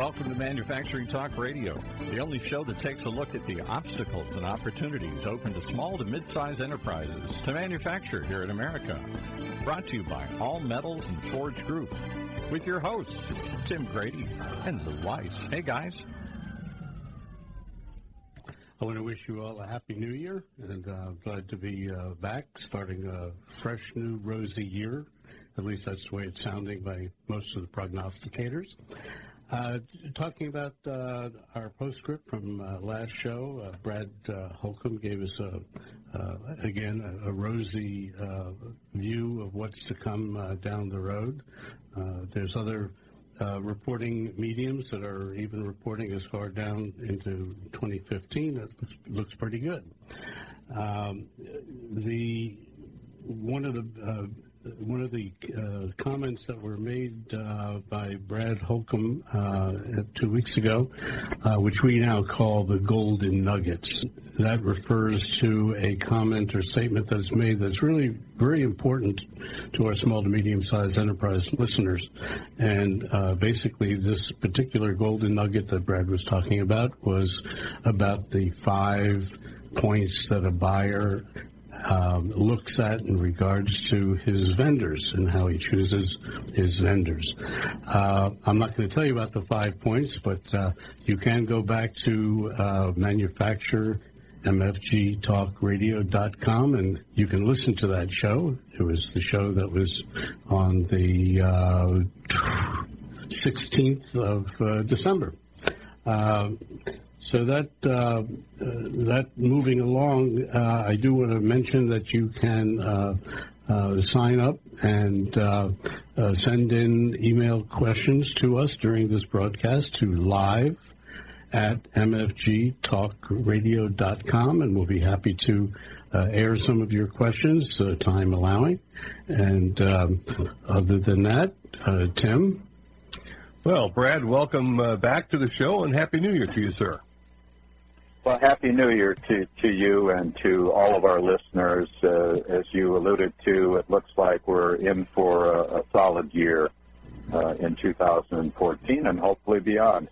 welcome to Manufacturing Talk Radio, the only show that takes a look at the obstacles and opportunities open to small to mid-sized enterprises to manufacture here in America. Brought to you by All Metals and Forge Group, with your hosts, Tim Grady and Lou Weiss. Hey, guys. I want to wish you all a happy new year and uh, glad to be uh, back, starting a fresh, new, rosy year. At least that's the way it's sounding by most of the prognosticators. Uh, talking about uh, our postscript from uh, last show, uh, Brad uh, Holcomb gave us a, uh, again a, a rosy view of what's to come down the road. there's other reporting mediums that are even reporting as far down into 2015. It looks, looks pretty good. Um, the one of the one of the uh, comments that were made uh, by Brad Holcomb uh, two weeks ago, uh, which we now call the golden nuggets. That refers to a comment or statement that's made that's really very important to our small to medium sized enterprise listeners. And uh, basically, this particular golden nugget that Brad was talking about was about the five points that a buyer um, looks at in regards to his vendors and how he chooses his vendors. Uh, I'm not going to tell you about the five points, but uh, you can go back to uh, manufacture mfgtalkradio.com and you can listen to that show. It was the show that was on the uh, 16th of uh, December. Uh, so that uh, that moving along, uh, I do want to mention that you can uh, uh sign up and uh, uh, send in email questions to us during this broadcast to live at mfgtalkradio.com, and we'll be happy to air some of your questions, time allowing. And um, other than that, Tim. Well, Brad, welcome back to the show and Happy New Year to you, sir. Well, Happy New Year to, to you and to all of our listeners. Uh, as you alluded to, it looks like we're in for a, a solid year uh, in 2014 and hopefully beyond.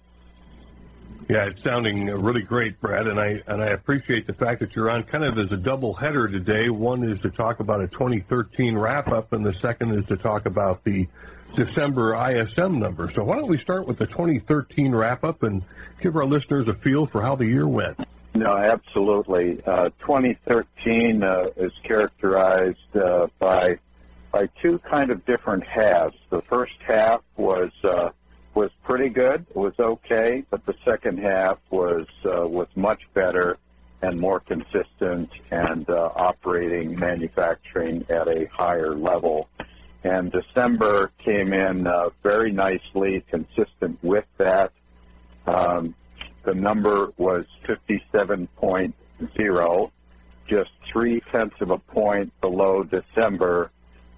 Yeah, it's sounding really great, Brad, and I and I appreciate the fact that you're on kind of as a double header today. One is to talk about a 2013 wrap up, and the second is to talk about the December ISM number. So why don't we start with the 2013 wrap up and give our listeners a feel for how the year went? No, absolutely. Uh, 2013 uh, is characterized uh, by by two kind of different halves. The first half was uh, was pretty good. It was okay, but the second half was uh, was much better and more consistent and uh, operating manufacturing at a higher level and December came in uh, very nicely, consistent with that. Um, the number was 57.0, just three tenths of a point below December,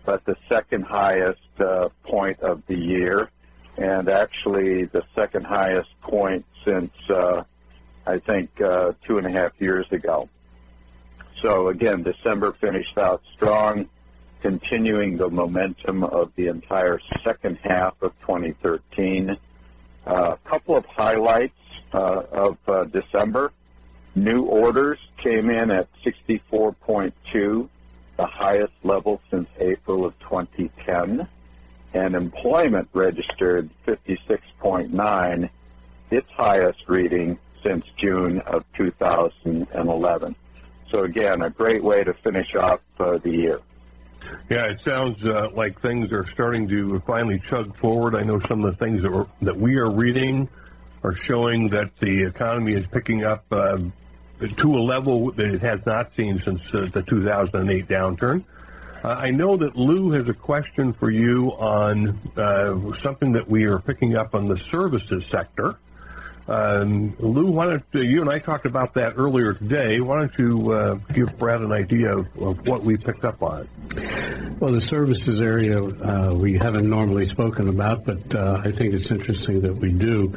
but the second highest uh, point of the year, and actually the second highest point since uh, I think uh, two and a half years ago. So again, December finished out strong continuing the momentum of the entire second half of 2013. A couple of highlights uh, of uh, December. New orders came in at 64.2, the highest level since April of 2010. And employment registered 56.9, its highest reading since June of 2011. So again, a great way to finish off uh, the year. Yeah, it sounds uh, like things are starting to finally chug forward. I know some of the things that, we're, that we are reading are showing that the economy is picking up uh, to a level that it has not seen since uh, the 2008 downturn. Uh, I know that Lou has a question for you on uh, something that we are picking up on the services sector. Um, Lou, why don't uh, you and I talked about that earlier today? Why don't you uh, give Brad an idea of, of, what we picked up on? Well, the services area uh, we haven't normally spoken about, but uh, I think it's interesting that we do.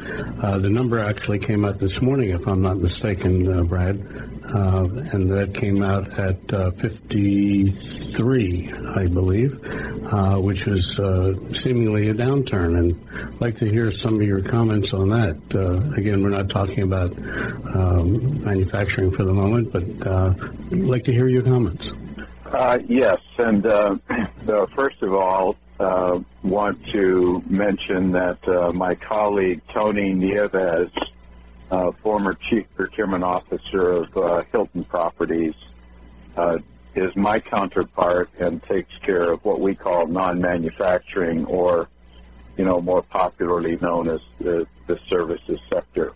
Uh, the number actually came out this morning, if I'm not mistaken, uh, Brad, uh, and that came out at uh, 53, I believe, which is seemingly a downturn. And I'd like to hear some of your comments on that. again, we're not talking about um, manufacturing for the moment, but I'd like to hear your comments. Uh, yes, and uh, first of all, uh, want to mention that uh, my colleague Tony Nieves, uh, former chief procurement officer of uh, Hilton Properties, uh, is my counterpart and takes care of what we call non-manufacturing, or you know, more popularly known as the, the services sector.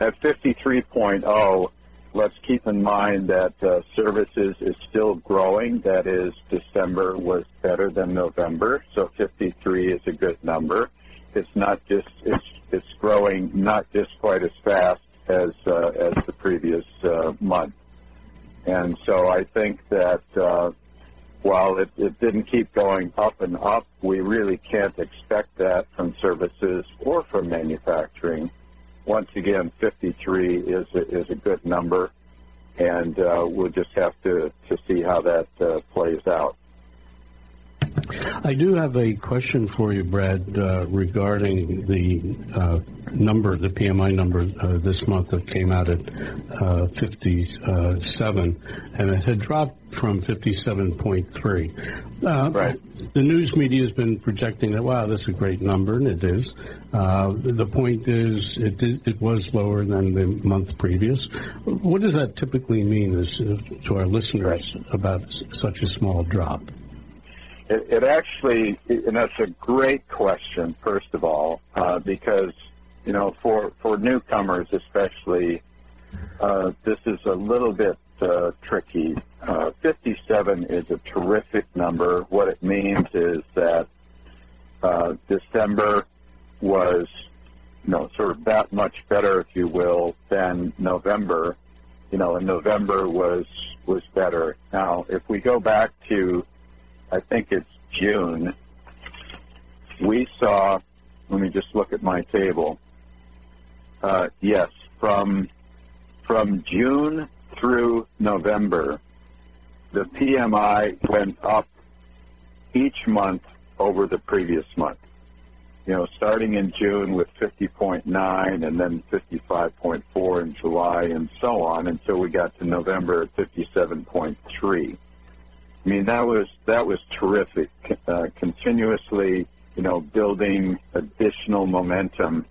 At 53.0 let's keep in mind that uh, services is still growing. That is, December was better than November, so 53 is a good number. It's not just it's it's growing not just quite as fast as uh, as the previous uh, month, and so I think that uh, while it, it didn't keep going up and up, we really can't expect that from services or from manufacturing once again, 53 is a, is a good number, and uh, we'll just have to, to see how that uh, plays out. I do have a question for you, Brad, uh, regarding the uh, number, the PMI number uh, this month that came out at uh, 57, and it had dropped from 57.3. Uh, right. The news media has been projecting that, wow, that's a great number, and it is. Uh, the point is, it, it was lower than the month previous. What does that typically mean as, to our listeners right. about such a small drop? It, it actually, and that's a great question, first of all, uh, because you know, for for newcomers especially, uh, this is a little bit uh, tricky. Uh, 57 is a terrific number. What it means is that uh, December was, you know, sort of that much better, if you will, than November. You know, and November was was better. Now, if we go back to I think it's June, we saw, let me just look at my table. Uh, yes, from, from June through November, the PMI went up each month over the previous month. You know, starting in June with 50.9 and then 55.4 in July and so on until we got to November at 57.3. I mean, that was that was terrific. Uh, continuously, you know, building additional momentum.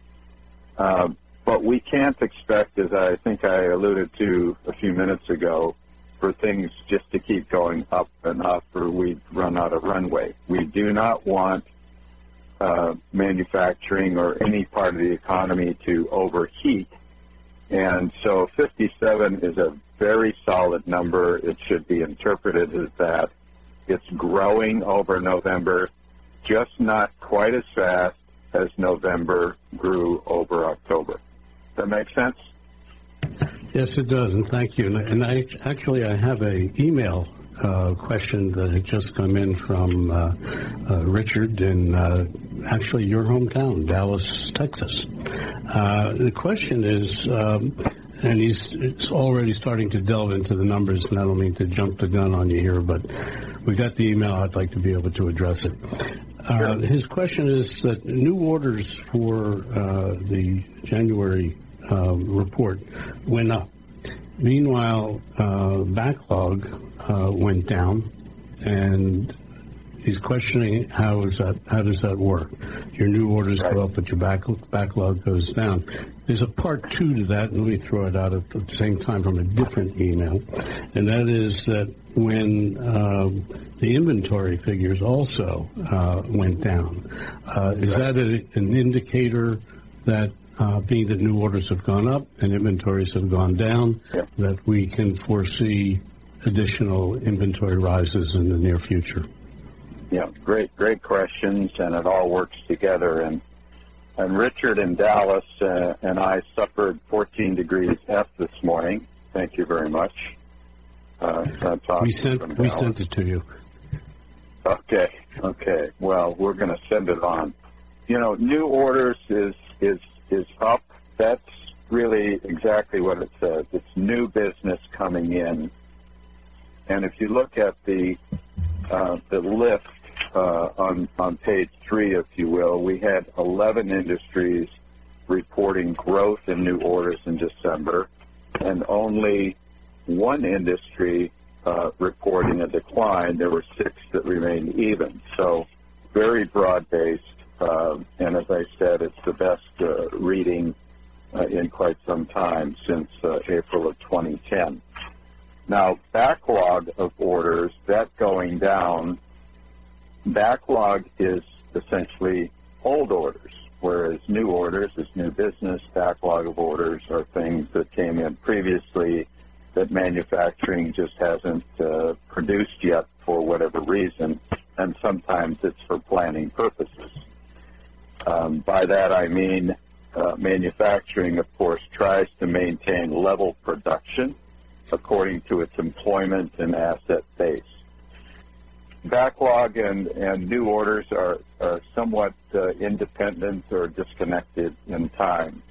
Uh, but we can't expect, as I think I alluded to a few minutes ago, for things just to keep going up and up, or we'd run out of runway. We do not want uh, manufacturing or any part of the economy to overheat. And so 57 is a very solid number. It should be interpreted as that. It's growing over November, just not quite as fast as November grew over October. Does that make sense? Yes, it does, and thank you. And I actually I have a email uh, question that had just come in from uh, uh, Richard in uh, actually your hometown, Dallas, Texas. Uh, the question is. Um, and he's already starting to delve into the numbers, and I don't mean to jump the gun on you here, but we got the email. I'd like to be able to address it. Uh, his question is that new orders for uh, the January uh, report went up. Meanwhile, uh, backlog uh, went down, and he's questioning how is that how does that work? Your new orders right. go up, but your back, backlog goes down. There's a part two to that, and let me throw it out at the same time from a different email, and that is that when uh, the inventory figures also uh, went down, uh, is that a, an indicator that uh, being that new orders have gone up and inventories have gone down, yeah. that we can foresee additional inventory rises in the near future? Yeah, great, great questions, and it all works together. And and Richard in Dallas uh, and I suffered 14 degrees F this morning. Thank you very much. Uh, we sent we sent it to you. Okay, okay. Well, we're going to send it on. You know, new orders is is is up. That's really exactly what it says. It's new business coming in. And if you look at the uh, the list uh, on on page three, if you will, we had 11 industries reporting growth in new orders in December, and only one industry uh, reporting a decline. There were six that remained even. So very broad-based. Uh, and as I said, it's the best uh, reading uh, in quite some time since uh, April of 2010. Now, backlog of orders, that going down, backlog is essentially old orders, whereas new orders is new business. Backlog of orders are things that came in previously that manufacturing just hasn't uh, produced yet for whatever reason, and sometimes it's for planning purposes. Um, by that I mean uh, manufacturing, of course, tries to maintain level production according to its employment and asset base. Backlog and, and new orders are, are somewhat uh, independent or disconnected in time,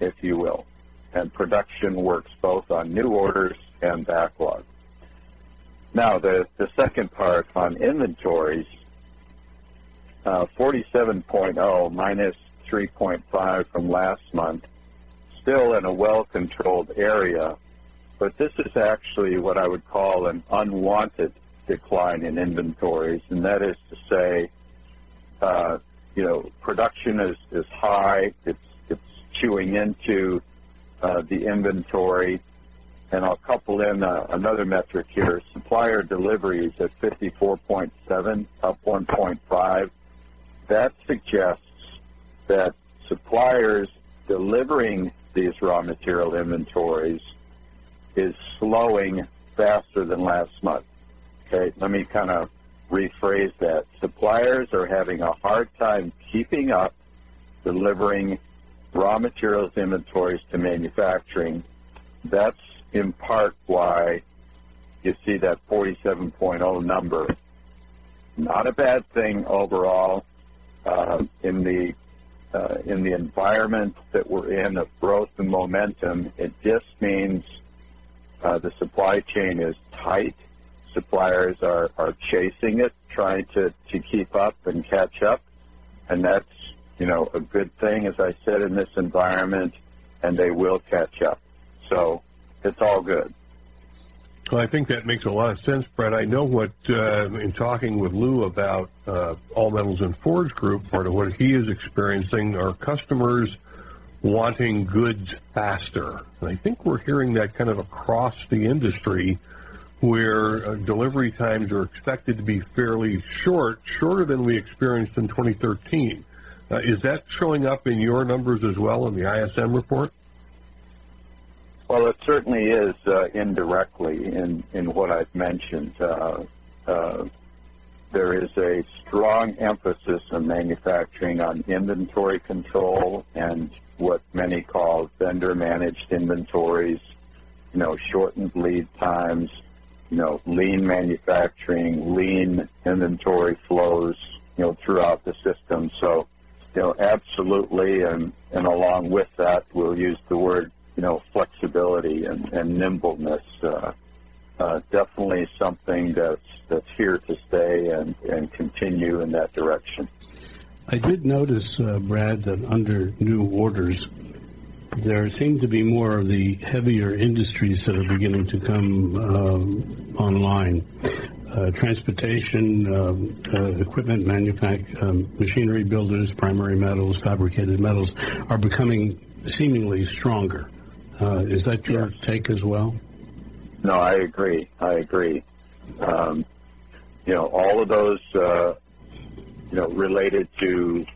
if you will and production works both on new orders and backlog. Now, the, the second part on inventories, uh, 47.0 minus 3.5 from last month, still in a well-controlled area, but this is actually what I would call an unwanted decline in inventories, and that is to say, uh, you know, production is, is high, it's, it's chewing into uh, the inventory. And I'll couple in uh, another metric here, supplier deliveries at 54.7, up 1.5. That suggests that suppliers delivering these raw material inventories is slowing faster than last month. Okay, let me kind of rephrase that. Suppliers are having a hard time keeping up delivering raw materials inventories to manufacturing. That's in part why you see that 47.0 number. Not a bad thing overall uh, in the uh, in the environment that we're in of growth and momentum. It just means uh, the supply chain is tight. Suppliers are, are chasing it, trying to, to keep up and catch up, and that's you know, a good thing, as I said, in this environment, and they will catch up. So it's all good. Well, I think that makes a lot of sense, Brett. I know what, uh, in talking with Lou about uh, All Metals and Forge Group, part of what he is experiencing are customers wanting goods faster. And I think we're hearing that kind of across the industry where uh, delivery times are expected to be fairly short, shorter than we experienced in 2013. Uh, is that showing up in your numbers as well in the ISM report? Well, it certainly is uh, indirectly in, in what I've mentioned. Uh, uh, there is a strong emphasis in manufacturing on inventory control and what many call vendor managed inventories, you know, shortened lead times, you know, lean manufacturing, lean inventory flows, you know, throughout the system. So you know, absolutely, and, and along with that, we'll use the word, you know, flexibility and, and nimbleness. Uh, uh, definitely something that's that's here to stay and, and continue in that direction. I did notice, uh, Brad, that under new orders, there seem to be more of the heavier industries that are beginning to come um, online uh, transportation, um, uh, equipment um, machinery builders, primary metals, fabricated metals are becoming seemingly stronger. Uh, is that your yes. take as well? No, I agree. I agree. Um, you know, all of those, uh, you know, related to, you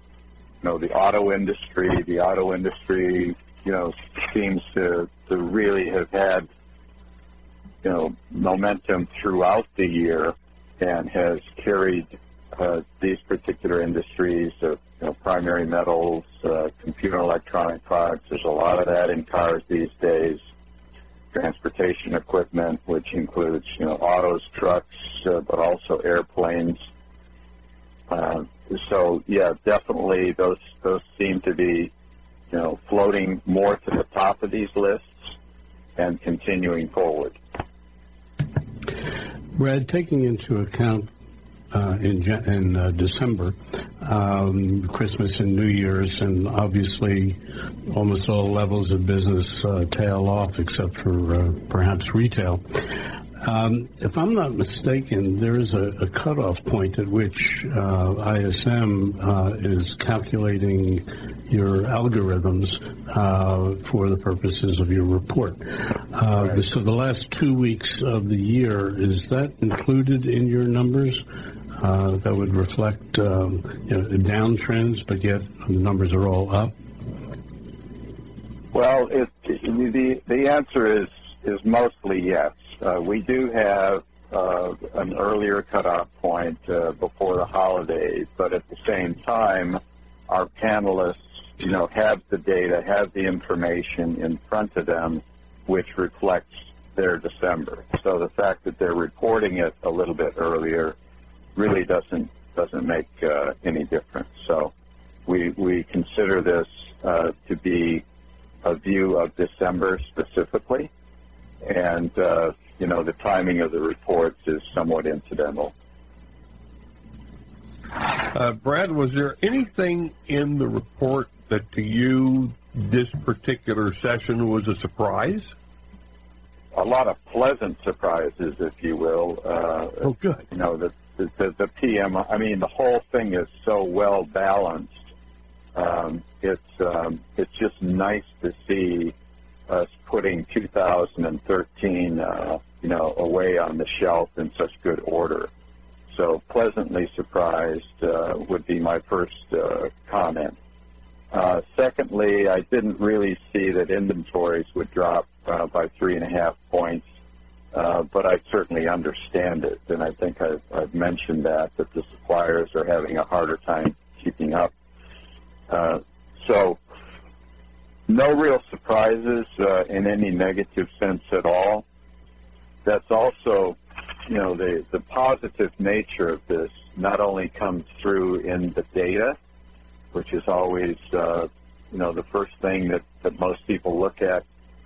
know, the auto industry. The auto industry, you know, seems to to really have had you know, momentum throughout the year and has carried uh, these particular industries of you know, primary metals, uh, computer electronic products. There's a lot of that in cars these days. transportation equipment, which includes you know autos, trucks, uh, but also airplanes. Uh, so yeah, definitely those those seem to be you know floating more to the top of these lists and continuing forward. Brad, taking into account uh, in, in uh, December, um, Christmas and New Year's, and obviously almost all levels of business uh, tail off except for uh, perhaps retail. Um, if I'm not mistaken, there is a, a cutoff point at which uh, ISM uh, is calculating your algorithms uh, for the purposes of your report. Uh, right. So the last two weeks of the year, is that included in your numbers? Uh, that would reflect um, you know, downtrends, but yet the numbers are all up? Well, it, the the answer is is mostly yes. Uh, we do have uh, an earlier cutoff point uh, before the holidays, but at the same time, our panelists, you know, have the data, have the information in front of them, which reflects their December. So the fact that they're reporting it a little bit earlier really doesn't doesn't make uh, any difference. So we we consider this uh, to be a view of December specifically, and uh, you know, the timing of the reports is somewhat incidental. Uh, Brad, was there anything in the report that to you this particular session was a surprise? A lot of pleasant surprises, if you will. Uh, oh, good. You know, the, the, the PM, I mean, the whole thing is so well balanced. Um, it's um, it's just nice to see us putting 2013 uh, you know, away on the shelf in such good order. So pleasantly surprised uh, would be my first uh, comment. Uh, secondly, I didn't really see that inventories would drop uh, by three and a half points, uh, but I certainly understand it, and I think I've, I've, mentioned that that the suppliers are having a harder time keeping up. Uh, so, no real surprises in any negative sense at all that's also, you know, the, the positive nature of this not only comes through in the data, which is always, uh, you know, the first thing that, that most people look at,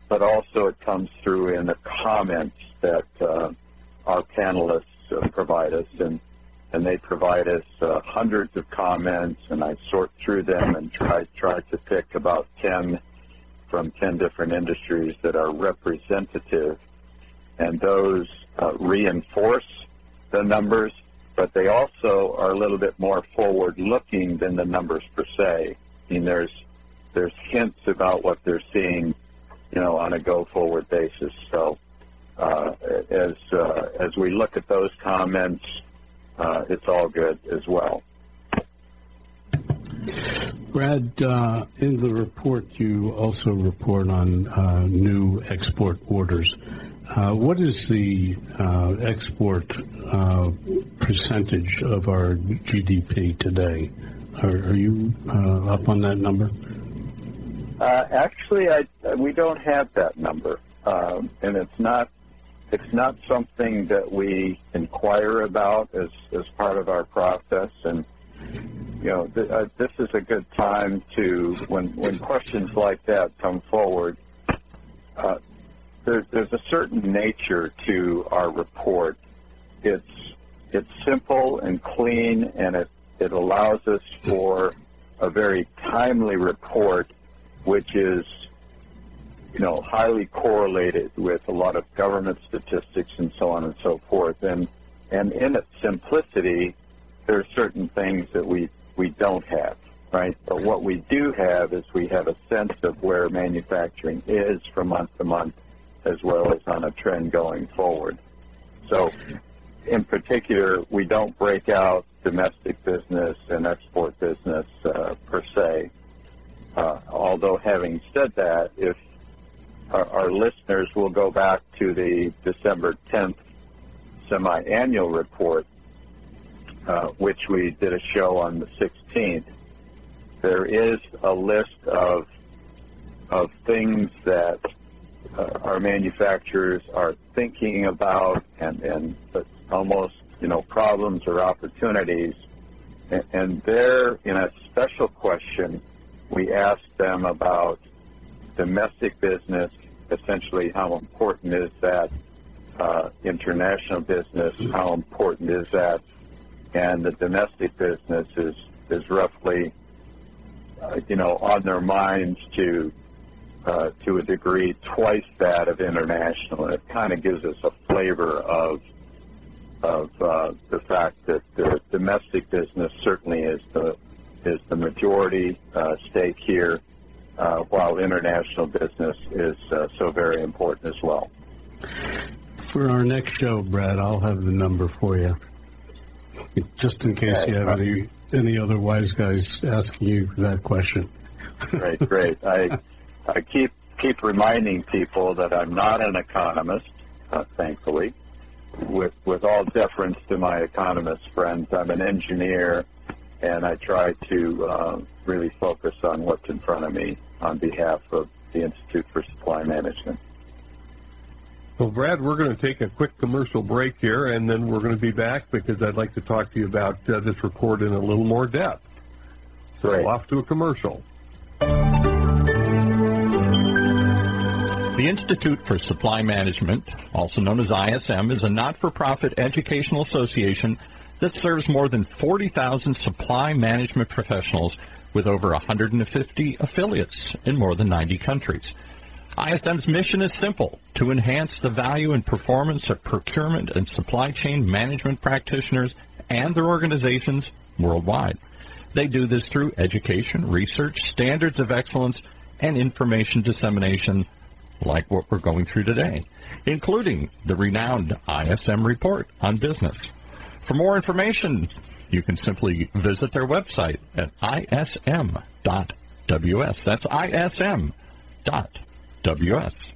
but also it comes through in the comments that uh, our panelists uh, provide us. And, and they provide us uh, hundreds of comments, and I sort through them and try, try to pick about 10 from 10 different industries that are representative and those uh, reinforce the numbers, but they also are a little bit more forward-looking than the numbers per se. I mean, there's there's hints about what they're seeing, you know, on a go-forward basis. So uh, as uh, as we look at those comments, uh, it's all good as well. Brad, uh, in the report, you also report on uh, new export orders. Uh, what is the uh, export uh, percentage of our GDP today? Are, are you uh, up on that number? Actually, I, we don't have that number, um, and it's not it's not something that we inquire about as as part of our process. And you know, th- uh, this is a good time to when when questions like that come forward there's, there's a certain nature to our report. It's it's simple and clean, and it it allows us for a very timely report, which is you know highly correlated with a lot of government statistics and so on and so forth. And and in its simplicity, there are certain things that we we don't have right? But what we do have is we have a sense of where manufacturing is from month to month as well as on a trend going forward. So in particular, we don't break out domestic business and export business uh, per se. Uh, although having said that, if our, our, listeners will go back to the December 10th semi-annual report, uh, which we did a show on the 16th, there is a list of of things that uh, our manufacturers are thinking about and, and almost, you know, problems or opportunities. And, and there, in a special question, we asked them about domestic business, essentially how important is that, uh, international business, how important is that, and the domestic business is, is roughly, uh, you know, on their minds to uh, to a degree twice that of international. And it kind of gives us a flavor of of uh, the fact that the domestic business certainly is the is the majority uh, stake here, uh, while international business is uh, so very important as well. For our next show, Brad, I'll have the number for you, just in case you have any any other wise guys asking you that question. great, great. I I keep keep reminding people that I'm not an economist, uh, thankfully. With with all deference to my economist friends, I'm an engineer, and I try to uh, really focus on what's in front of me on behalf of the Institute for Supply Management. Well, Brad, we're going to take a quick commercial break here, and then we're going to be back because I'd like to talk to you about uh, this report in a little more depth. So, Great. off to a commercial. The Institute for Supply Management, also known as ISM, is a not-for-profit educational association that serves more than 40,000 supply management professionals with over 150 affiliates in more than 90 countries. ISM's mission is simple to enhance the value and performance of procurement and supply chain management practitioners and their organizations worldwide. They do this through education, research, standards of excellence, and information dissemination like what we're going through today, including the renowned ISM report on business. For more information, you can simply visit their website at ism.ws. That's ism.ws. WS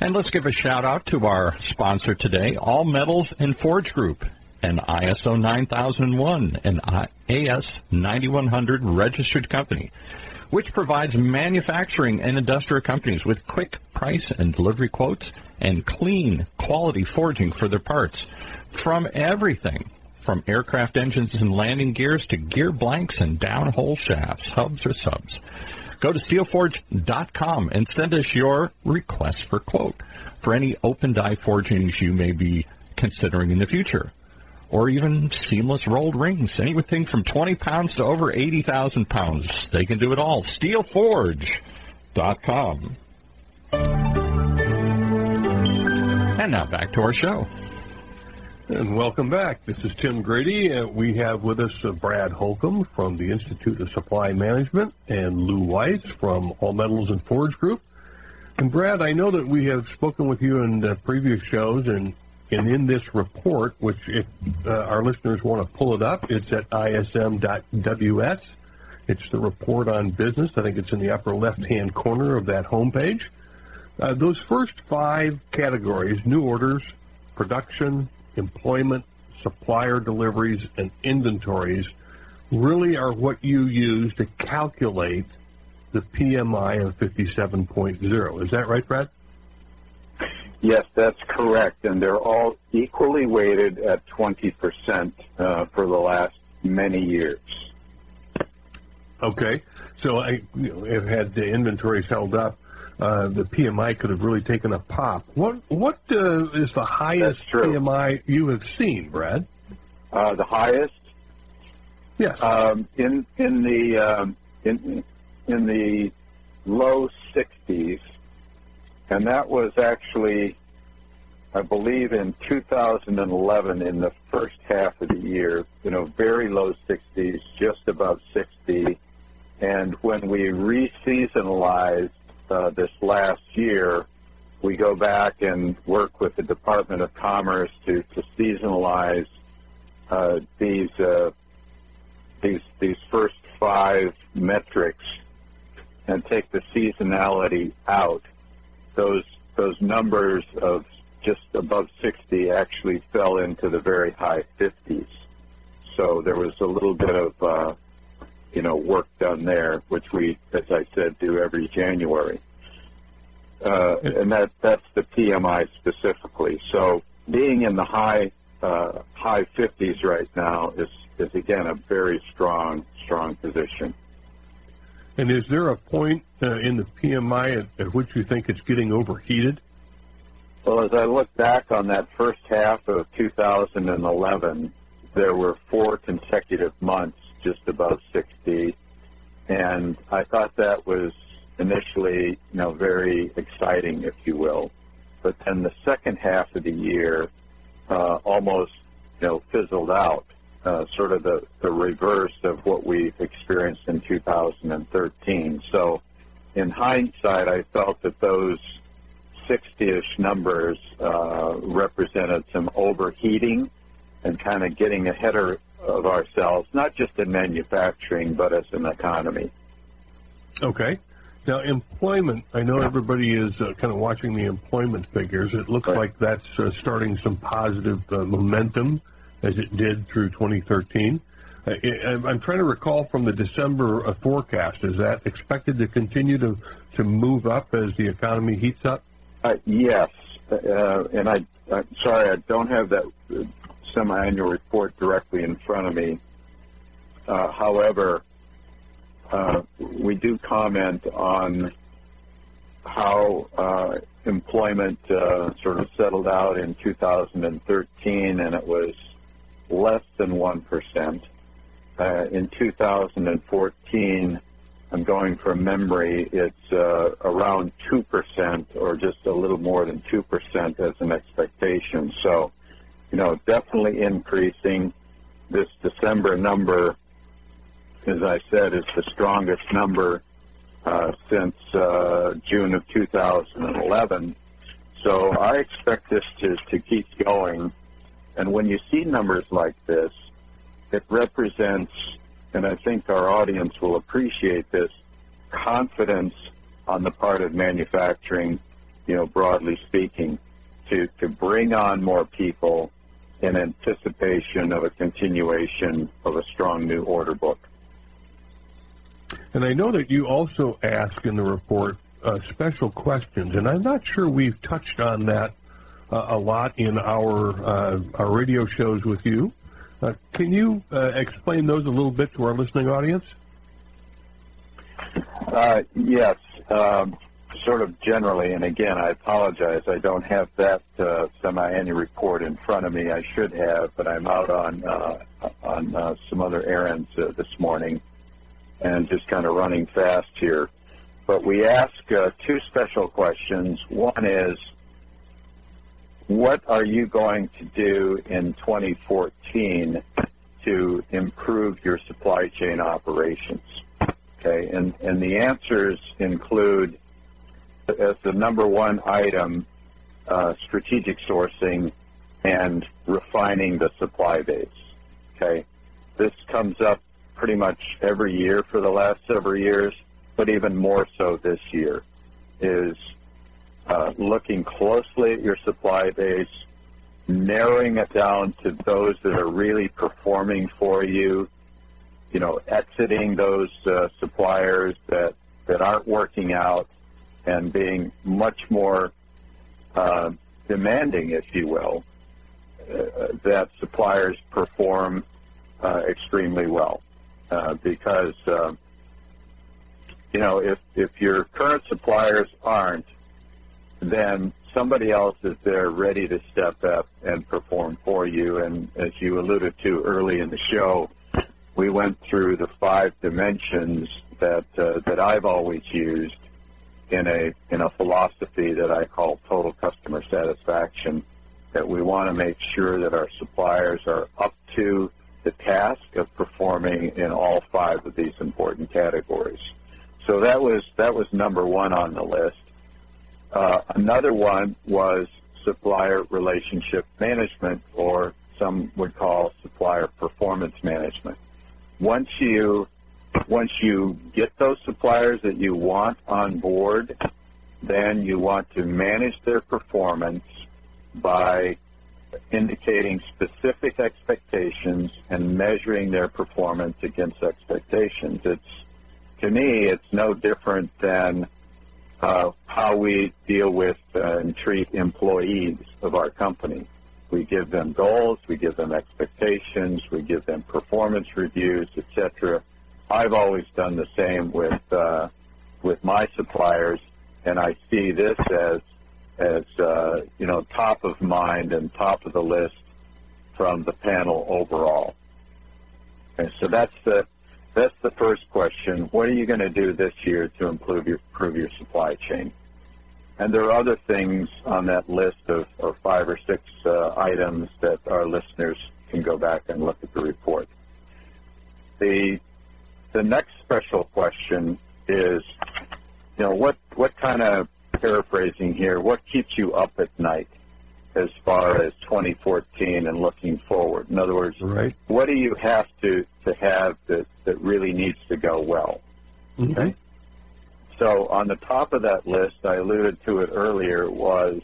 And let's give a shout out to our sponsor today, All Metals and Forge Group, an ISO 9001 and AS 9100 registered company, which provides manufacturing and industrial companies with quick price and delivery quotes and clean quality forging for their parts from everything from aircraft engines and landing gears to gear blanks and downhole shafts, hubs or subs. Go to steelforge.com and send us your request for quote for any open die forgings you may be considering in the future. Or even seamless rolled rings, anything from 20 pounds to over 80,000 pounds. They can do it all. Steelforge.com. And now back to our show. And welcome back. This is Tim Grady. Uh, we have with us uh, Brad Holcomb from the Institute of Supply Management and Lou Weiss from All Metals and Forge Group. And Brad, I know that we have spoken with you in uh, previous shows and, and in this report, which if uh, our listeners want to pull it up, it's at ism.ws. It's the report on business. I think it's in the upper left-hand corner of that homepage. Uh, those first five categories, new orders, production, employment, supplier deliveries, and inventories really are what you use to calculate the PMI of 57.0. Is that right, Brad? Yes, that's correct. And they're all equally weighted at 20% uh, for the last many years. Okay. So I, you know, if had the inventories held up, uh, the PMI could have really taken a pop. What what uh, is the highest PMI you have seen, Brad? Uh, the highest Yes. um, in in the um, in in the low 60s, and that was actually, I believe, in 2011 in the first half of the year. You know, very low 60s, just above 60, and when we re-seasonalized uh, this last year, we go back and work with the Department of Commerce to, to seasonalize uh, these uh, these these first five metrics and take the seasonality out, those those numbers of just above 60 actually fell into the very high 50s. So there was a little bit of uh, you know work done there, which we, as I said, do every January. Uh, and that that's the PMI specifically. So being in the high uh, high 50s right now is is again a very strong strong position. And is there a point uh, in the PMI at, at, which you think it's getting overheated? Well, as I look back on that first half of 2011, there were four consecutive months just above 60, and I thought that was initially, you know, very exciting, if you will. But then the second half of the year uh, almost, you know, fizzled out uh, sort of the, the reverse of what we've experienced in 2013. So, in hindsight, I felt that those 60-ish numbers uh, represented some overheating and kind of getting ahead of, of ourselves, not just in manufacturing, but as an economy. Okay. Now, employment, I know everybody is uh, kind of watching the employment figures. It looks right. like that's uh, starting some positive uh, momentum as it did through 2013. Uh, I'm trying to recall from the December uh, forecast, is that expected to continue to, to move up as the economy heats up? Uh, yes. Uh, and I, I'm sorry, I don't have that semi-annual report directly in front of me. Uh, however, we do comment on how employment sort of settled out in 2013, and it was less than 1%. Uh, in 2014, I'm going from memory, it's uh, around 2% or just a little more than 2% as an expectation. So, you know, definitely increasing. This December number, as I said, is the strongest number uh, since uh, June of 2011. So I expect this to, to keep going and when you see numbers like this, it represents, and I think our audience will appreciate this, confidence on the part of manufacturing, you know, broadly speaking, to, to bring on more people in anticipation of a continuation of a strong new order book. And I know that you also ask in the report uh, special questions, and I'm not sure we've touched on that uh, a lot in our uh, our radio shows with you. Uh, can you explain those a little bit to our listening audience? yes, um, sort of generally. And again, I apologize. I don't have that uh, semi-annual report in front of me. I should have, but I'm out on uh, on uh, some other errands this morning and just kind of running fast here. But we ask uh, two special questions. One is, what are you going to do in 2014 to improve your supply chain operations? Okay, and, and the answers include, as the number one item, uh, strategic sourcing and refining the supply base. Okay, this comes up pretty much every year for the last several years, but even more so this year, is uh, looking closely at your supply base, narrowing it down to those that are really performing for you, you know, exiting those uh, suppliers that, that aren't working out and being much more uh, demanding, if you will, uh, that suppliers perform uh, extremely well. Uh, because, you know, if, if your current suppliers aren't, then somebody else is there ready to step up and perform for you. And as you alluded to early in the show, we went through the five dimensions that uh, that I've always used in a in a philosophy that I call total customer satisfaction. That we want to make sure that our suppliers are up to the task of performing in all five of these important categories. So that was that was number one on the list. Uh, another one was supplier relationship management, or some would call supplier performance management. Once you once you get those suppliers that you want on board, then you want to manage their performance by indicating specific expectations and measuring their performance against expectations. It's to me, it's no different than uh, how we deal with uh, and treat employees of our company. We give them goals, we give them expectations, we give them performance reviews, etc. I've always done the same with uh, with my suppliers, and I see this as as uh, you know top of mind and top of the list from the panel overall. Okay, so that's the that's the first question. What are you going to do this year to improve your improve your supply chain? And there are other things on that list of, of five or six uh, items that our listeners can go back and look at the report. The the next special question is, you know, what what kind of paraphrasing here? What keeps you up at night as far as 2014 and looking forward? In other words, right. what do you have to to have that that really needs to go well? Mm-hmm. Okay. So on the top of that list, I alluded to it earlier, was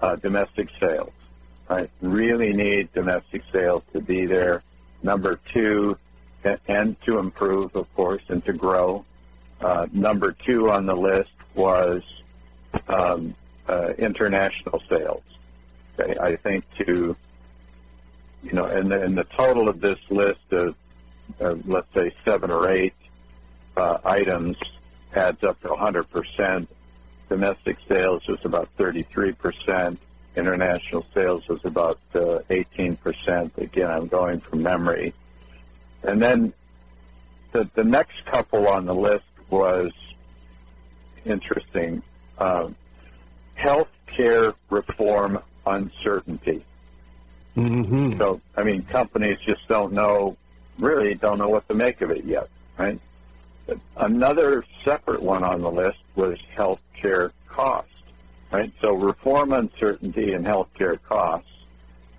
uh, domestic sales. Right, really need domestic sales to be there. Number two, and to improve, of course, and to grow. Uh, number two on the list was um, uh, international sales. Okay, I think to you know, and the, the total of this list of, of let's say seven or eight uh, items adds up to 100%. Domestic sales was about 33%. International sales was about uh, 18%. Again, I'm going from memory. And then the, the next couple on the list was interesting. Uh, health care reform uncertainty. Mm-hmm. So, I mean, companies just don't know, really don't know what to make of it yet, right? But another separate one on the list was health care cost, right? So reform uncertainty and health care costs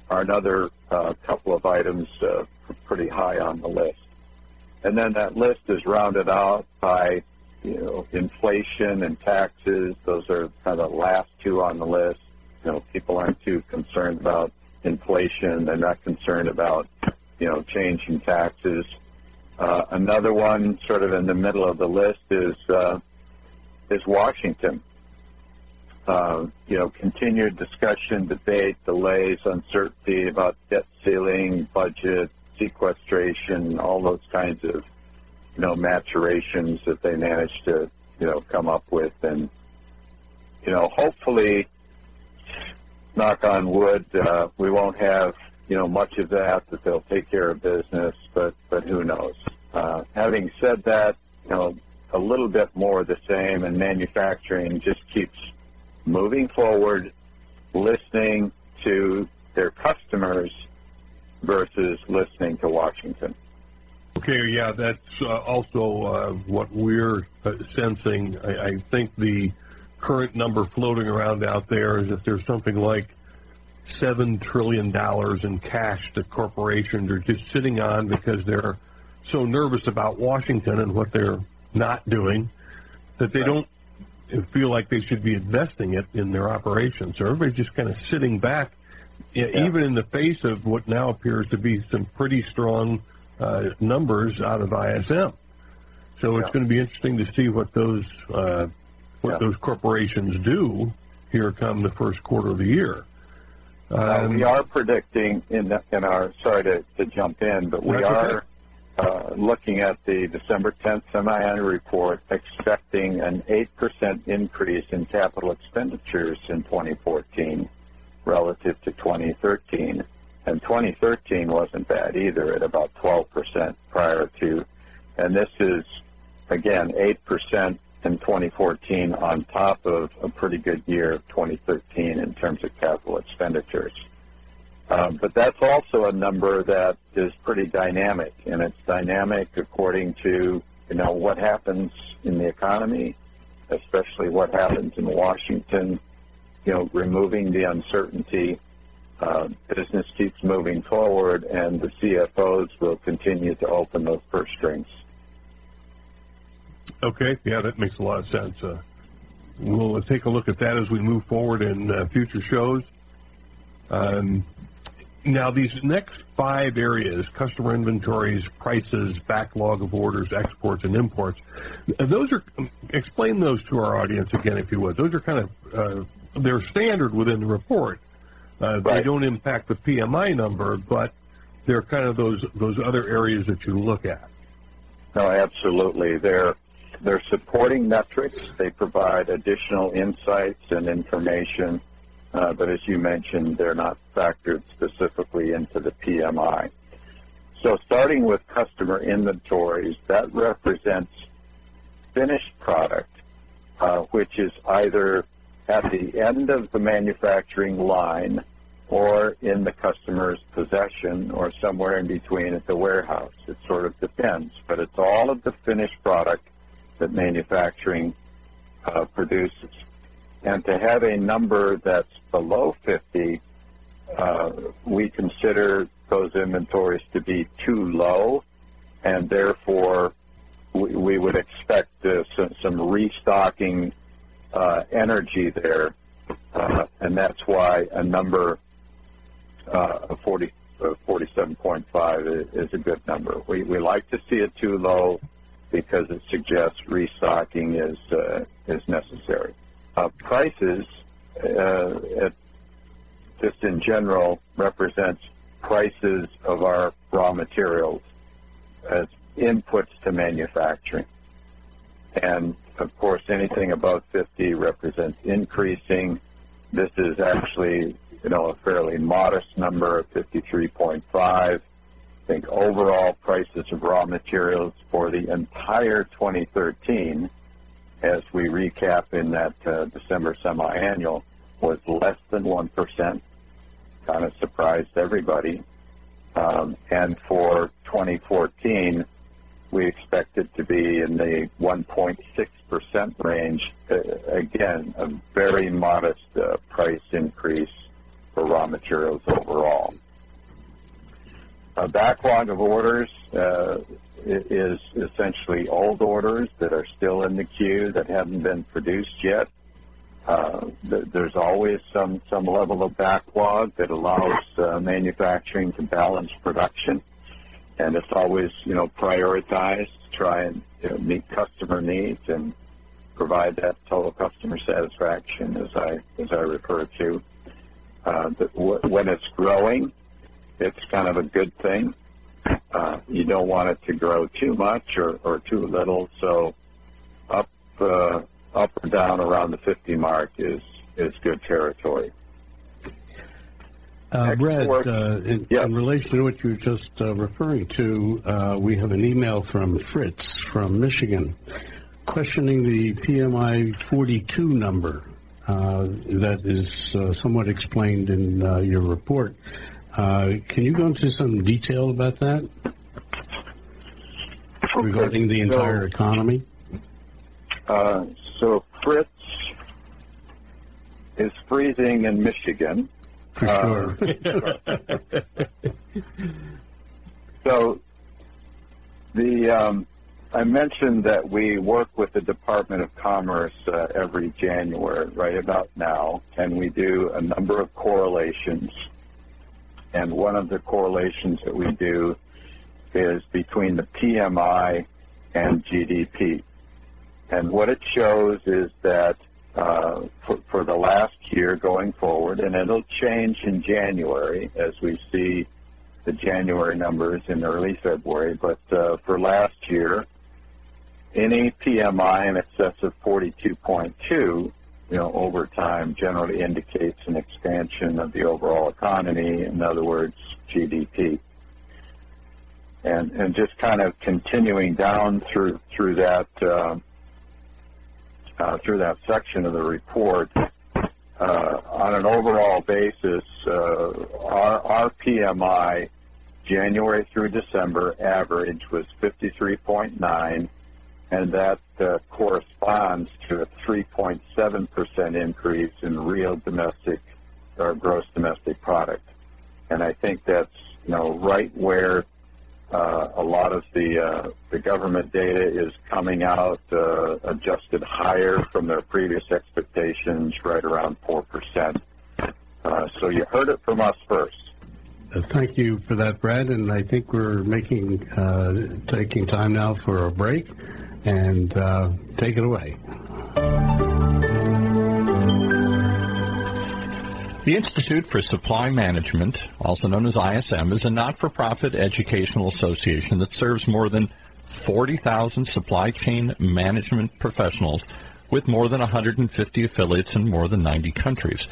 are another uh, couple of items uh, pretty high on the list. And then that list is rounded out by, you know, inflation and taxes. Those are kind of the last two on the list. You know, people aren't too concerned about inflation. They're not concerned about, you know, changing taxes. Uh, another one, sort of in the middle of the list, is uh, is Washington. Uh, you know, continued discussion, debate, delays, uncertainty about debt ceiling, budget, sequestration, all those kinds of, you know, maturations that they managed to, you know, come up with. And, you know, hopefully, knock on wood, uh, we won't have, you know, much of that, that they'll take care of business, but, but who knows. Uh, having said that, you know, a little bit more the same, and manufacturing just keeps moving forward, listening to their customers versus listening to Washington. Okay, yeah, that's uh, also uh, what we're uh, sensing. I, I think the current number floating around out there is that there's something like seven trillion dollars in cash that corporations are just sitting on because they're so nervous about Washington and what they're not doing that they don't feel like they should be investing it in their operations. So everybody's just kind of sitting back, Yeah. even in the face of what now appears to be some pretty strong uh, numbers out of ISM. So it's going to be interesting to see what those uh, what those corporations do here come the first quarter of the year. Uh, Um, we are predicting in, the, in our, sorry to, to jump in, but we That's okay. are uh, looking at the December 10th semi-annual report, expecting an 8% increase in capital expenditures in 2014 relative to 2013. And 2013 wasn't bad either at about 12% prior to, and this is, again, 8% in 2014 on top of a pretty good year of 2013 in terms of capital expenditures. Um, but that's also a number that is pretty dynamic, and it's dynamic according to you know what happens in the economy, especially what happens in Washington, you know, removing the uncertainty. Uh, business keeps moving forward, and the CFOs will continue to open those purse strings. Okay, yeah, that makes a lot of sense. Uh, we'll take a look at that as we move forward in uh, future shows. Um, now, these next five areas customer inventories, prices, backlog of orders, exports, and imports those are, explain those to our audience again, if you would. Those are kind of, uh, they're standard within the report. Uh, right. They don't impact the PMI number, but they're kind of those, those other areas that you look at. No, absolutely. They're, they're supporting metrics. They provide additional insights and information uh, but as you mentioned, they're not factored specifically into the PMI. So starting with customer inventories, that represents finished product, uh, which is either at the end of the manufacturing line or in the customer's possession or somewhere in between at the warehouse. It sort of depends, but it's all of the finished product that manufacturing uh, produces. And to have a number that's below 50, uh, we consider those inventories to be too low, and therefore we, we would expect uh, some, some, restocking uh, energy there, uh, and that's why a number uh, of 40, 47.5 is, a good number. We, we like to see it too low because it suggests restocking is uh, is necessary uh, prices, at, just in general, represents prices of our raw materials as inputs to manufacturing. And of course, anything above 50 represents increasing. This is actually, you know, a fairly modest number of 53.5. I think overall prices of raw materials for the entire 2013 as we recap in that uh, December semi-annual, was less than 1%. Kind of surprised everybody. Um, and for 2014, we expect it to be in the 1.6% range. Uh, again, a very modest uh, price increase for raw materials overall. A backlog of orders uh, is essentially old orders that are still in the queue that haven't been produced yet. There's always some, some level of backlog that allows manufacturing to balance production, and it's always you know prioritized to try and you know, meet customer needs and provide that total customer satisfaction as I as I refer to. Uh, when it's growing, it's kind of a good thing. Uh, you don't want it to grow too much or, or too little. So up uh, up or down around the 50 mark is is good territory. Uh, Brad, uh, in, yes. in, relation to what you were just uh, referring to, uh, we have an email from Fritz from Michigan questioning the PMI 42 number uh, that is somewhat explained in your report. Uh, can you go into some detail about that regarding the entire so, economy? Uh, so Fritz is freezing in Michigan. For uh, sure. so the um, I mentioned that we work with the Department of Commerce uh, every January, right about now, and we do a number of correlations and one of the correlations that we do is between the PMI and GDP. And what it shows is that uh, for, for, the last year going forward, and it'll change in January as we see the January numbers in early February, but uh, for last year, any PMI in excess of 42.2 you know, over time generally indicates an expansion of the overall economy, in other words, GDP. And, and just kind of continuing down through through that uh, uh, through that section of the report, uh, on an overall basis, uh, our, our PMI January through December average was 53.9 and that uh, corresponds to a 3.7% increase in real domestic or gross domestic product. And I think that's you know right where uh, a lot of the uh, the government data is coming out uh, adjusted higher from their previous expectations, right around four percent. Uh, so you heard it from us first. Uh, thank you for that, Brad. And I think we're making uh, taking time now for a break, and take it away. The Institute for Supply Management, also known as ISM, is a not-for-profit educational association that serves more than 40,000 supply chain management professionals with more than 150 affiliates in more than 90 countries.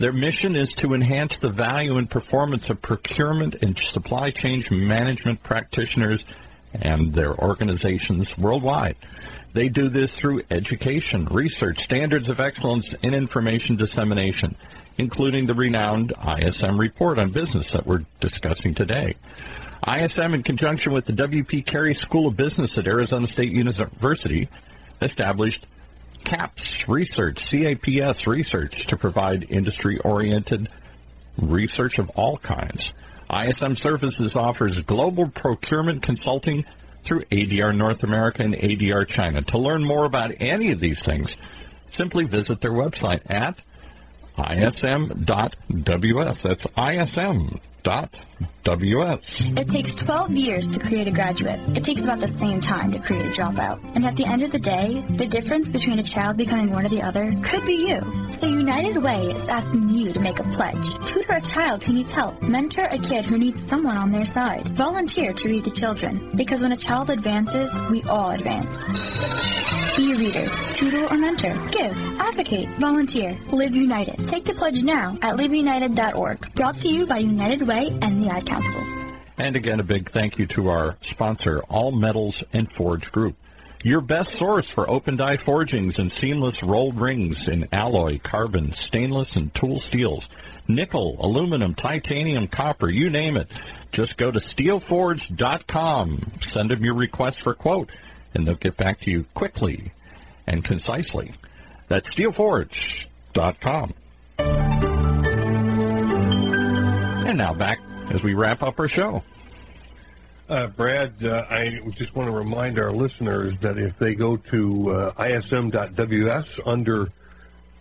Their mission is to enhance the value and performance of procurement and supply chain management practitioners and their organizations worldwide. They do this through education, research, standards of excellence, and information dissemination including the renowned ISM report on business that we're discussing today. ISM, in conjunction with the W.P. Carey School of Business at Arizona State University, established CAPS Research, CAPS Research, to provide industry oriented research of all kinds. ISM Services offers global procurement consulting through ADR North America and ADR China. To learn more about any of these things, simply visit their website at ism.ws. That's ism.ws. It takes 12 years to create a graduate. It takes about the same time to create a dropout. And at the end of the day, the difference between a child becoming one or the other could be you. So United Way is asking you to make a pledge. Tutor a child who needs help. Mentor a kid who needs someone on their side. Volunteer to read to children. Because when a child advances, we all advance. Be a reader, tutor, or mentor. Give, advocate, volunteer. Live United. Take the pledge now at liveunited.org. Brought to you by United Way and the Ad Council. And again, a big thank you to our sponsor, All Metals and Forge Group. Your best source for open die forgings and seamless rolled rings in alloy, carbon, stainless, and tool steels. Nickel, aluminum, titanium, copper, you name it. Just go to steelforge.com. Send them your request for quote, and they'll get back to you quickly and concisely. That's steelforge.com. And now back as we wrap up our show. Uh, Brad, uh, I just want to remind our listeners that if they go to uh, ism.ws under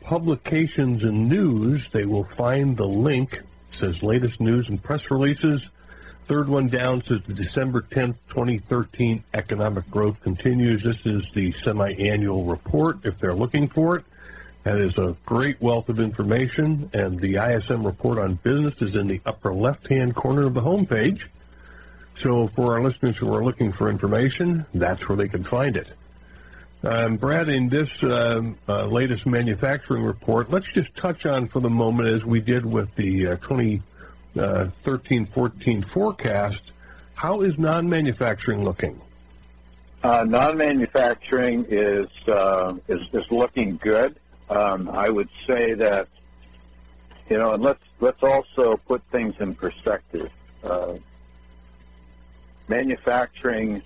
publications and news, they will find the link. It says latest news and press releases. Third one down says the December 10th, 2013 economic growth continues. This is the semi-annual report if they're looking for it. That is a great wealth of information, and the ISM report on business is in the upper left-hand corner of the homepage. So for our listeners who are looking for information, that's where they can find it. Um, Brad, in this um, uh, latest manufacturing report, let's just touch on for the moment, as we did with the uh, 2013-14 uh, forecast, how is non-manufacturing looking? Uh, non-manufacturing is, uh, is is looking good. Um, I would say that, you know, and let's let's also put things in perspective. Uh, manufacturing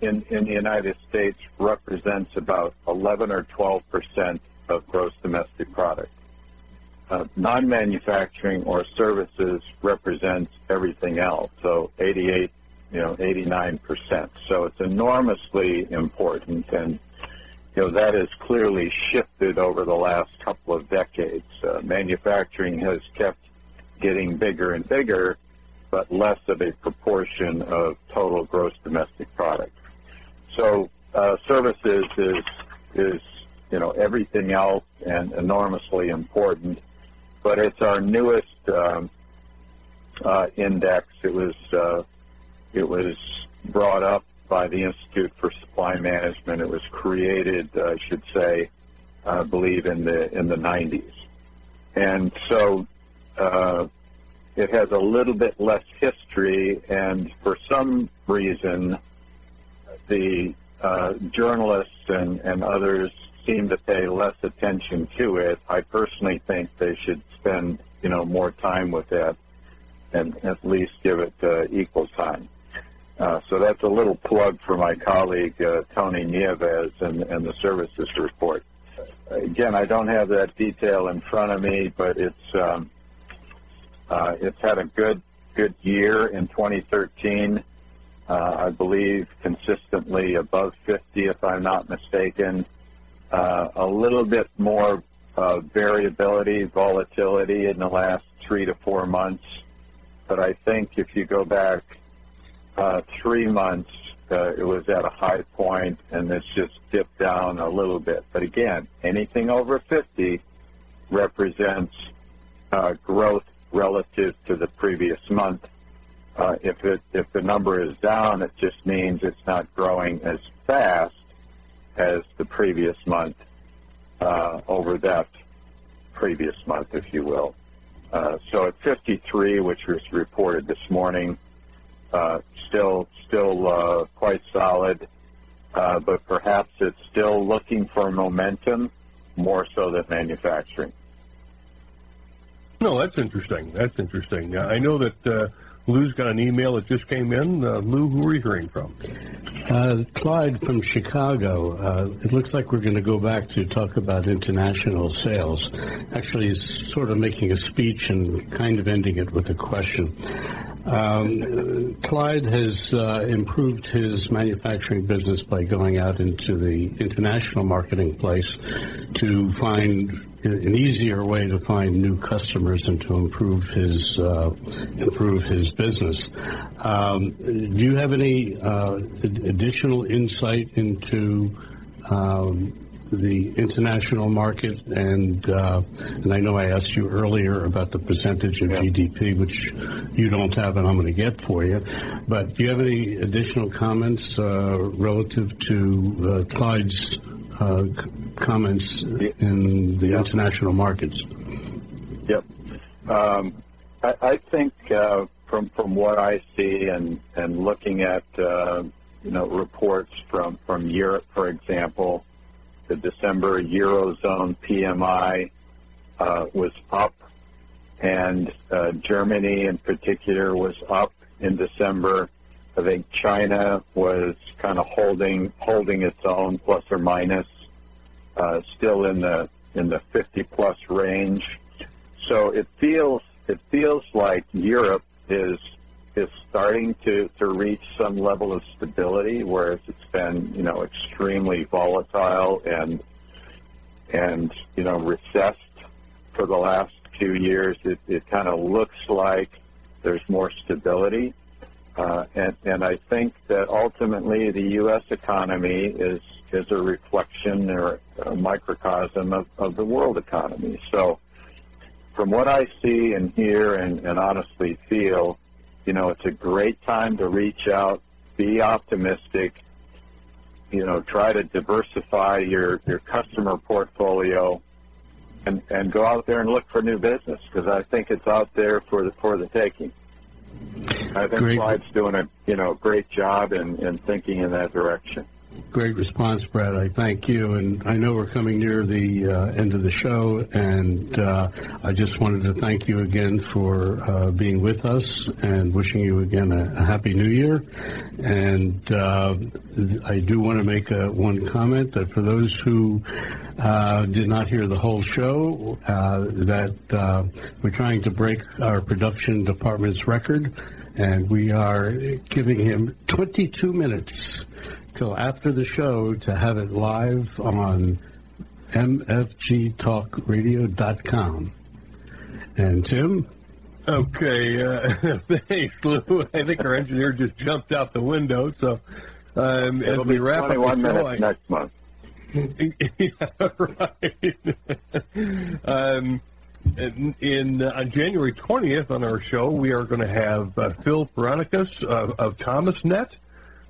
in in the United States represents about 11 or 12 percent of gross domestic product. Uh, non-manufacturing or services represents everything else, so 88, you know, 89 percent. So it's enormously important and you know, that has clearly shifted over the last couple of decades. Uh, manufacturing has kept getting bigger and bigger, but less of a proportion of total gross domestic product. So uh, services is is you know everything else and enormously important, but it's our newest um, uh, index. It was uh, it was brought up by the Institute for Supply Management. It was created, uh, I should say, I believe in the in the 90s, and so uh, it has a little bit less history. And for some reason, the uh, journalists and, and others seem to pay less attention to it. I personally think they should spend you know more time with that, and at least give it uh, equal time. Uh, so that's a little plug for my colleague uh, Tony Nieves and, and the services report. Again, I don't have that detail in front of me, but it's um, uh, it's had a good good year in 2013. Uh, I believe consistently above 50, if I'm not mistaken. Uh, a little bit more uh, variability, volatility in the last three to four months. But I think if you go back uh, three months, uh, it was at a high point, and it's just dipped down a little bit. But again, anything over 50 represents uh, growth relative to the previous month. Uh, if it if the number is down, it just means it's not growing as fast as the previous month uh, over that previous month, if you will. Uh, so at 53, which was reported this morning, uh, still still uh, quite solid, uh, but perhaps it's still looking for momentum more so than manufacturing. No, that's interesting. That's interesting. I know that uh, Lou's got an email that just came in. Uh, Lou, who are you hearing from? Uh, Clyde from Chicago. Uh, it looks like we're going to go back to talk about international sales. Actually, he's sort of making a speech and kind of ending it with a question. Um, Clyde has uh, improved his manufacturing business by going out into the international marketing place to find an easier way to find new customers and to improve his uh, improve his business. Um, do you have any uh, additional insight into um, the international market? And uh, and I know I asked you earlier about the percentage of Yeah. GDP, which you don't have, and I'm going to get for you. But do you have any additional comments uh, relative to uh, Clyde's uh, comments in the Yeah. international markets? Yep. Um, I, I think uh, from from what I see and and looking at uh, you know reports from from Europe, for example, the December eurozone PMI uh, was up, and uh, Germany in particular was up in December. I think China was kind of holding holding its own, plus or minus, uh, still in the in the 50 plus range. So it feels it feels like Europe is is starting to, to reach some level of stability, whereas it's been you know extremely volatile and and you know recessed for the last few years. It, it kind of looks like there's more stability, uh, and and I think that ultimately the U.S. economy is is a reflection or a microcosm of, of the world economy. So from what I see and hear and, and honestly feel, you know, it's a great time to reach out, be optimistic, you know, try to diversify your, your customer portfolio and, and go out there and look for new business because I think it's out there for the, for the taking. I think Great. Clyde's doing a, you know, great job in, in thinking in that direction. Great response, Brad. I thank you. And I know we're coming near the uh, end of the show, and uh, I just wanted to thank you again for uh, being with us and wishing you again a, a happy new year. And uh, I do want to make a, one comment that for those who uh, did not hear the whole show, uh, that uh, we're trying to break our production department's record, and we are giving him 22 minutes till after the show to have it live on mfgtalkradio.com. And Tim, Okay, uh, thanks, Lou. I think our engineer just jumped out the window. So um, as It'll we be wrap up 21 minutes I- next month. yeah, right. um, in, in uh, on January 20th on our show, we are going to have uh, Phil Veronicas of, of ThomasNet.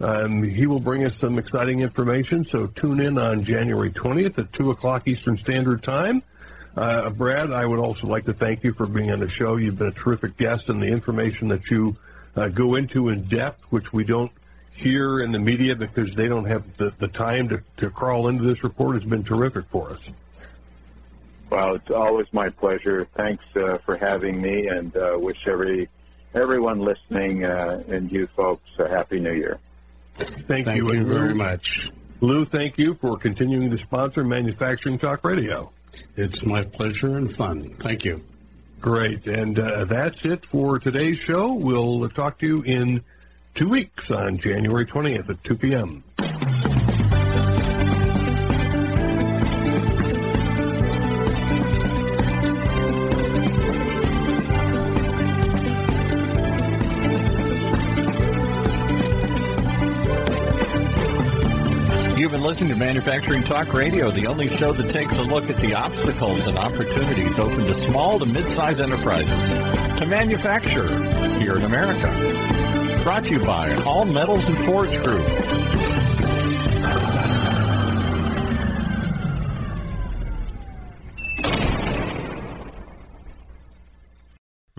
Um, he will bring us some exciting information. So tune in on January 20th at two o'clock Eastern Standard Time. Uh, Brad, I would also like to thank you for being on the show. You've been a terrific guest, and the information that you uh, go into in depth, which we don't hear in the media because they don't have the, the time to, to crawl into this report, has been terrific for us. Well, it's always my pleasure. Thanks uh, for having me, and uh, wish every everyone listening uh, and you folks a happy new year. Thank, Thank you, you very much. Lou, thank you for continuing to sponsor Manufacturing Talk Radio. It's my pleasure and fun. Thank you. Great. And uh, that's it for today's show. We'll talk to you in two weeks on January 20th at 2 p.m. listening to Manufacturing Talk Radio, the only show that takes a look at the obstacles and opportunities open to small to mid-sized enterprises to manufacture here in America. Brought to you by All Metals and Forge Group.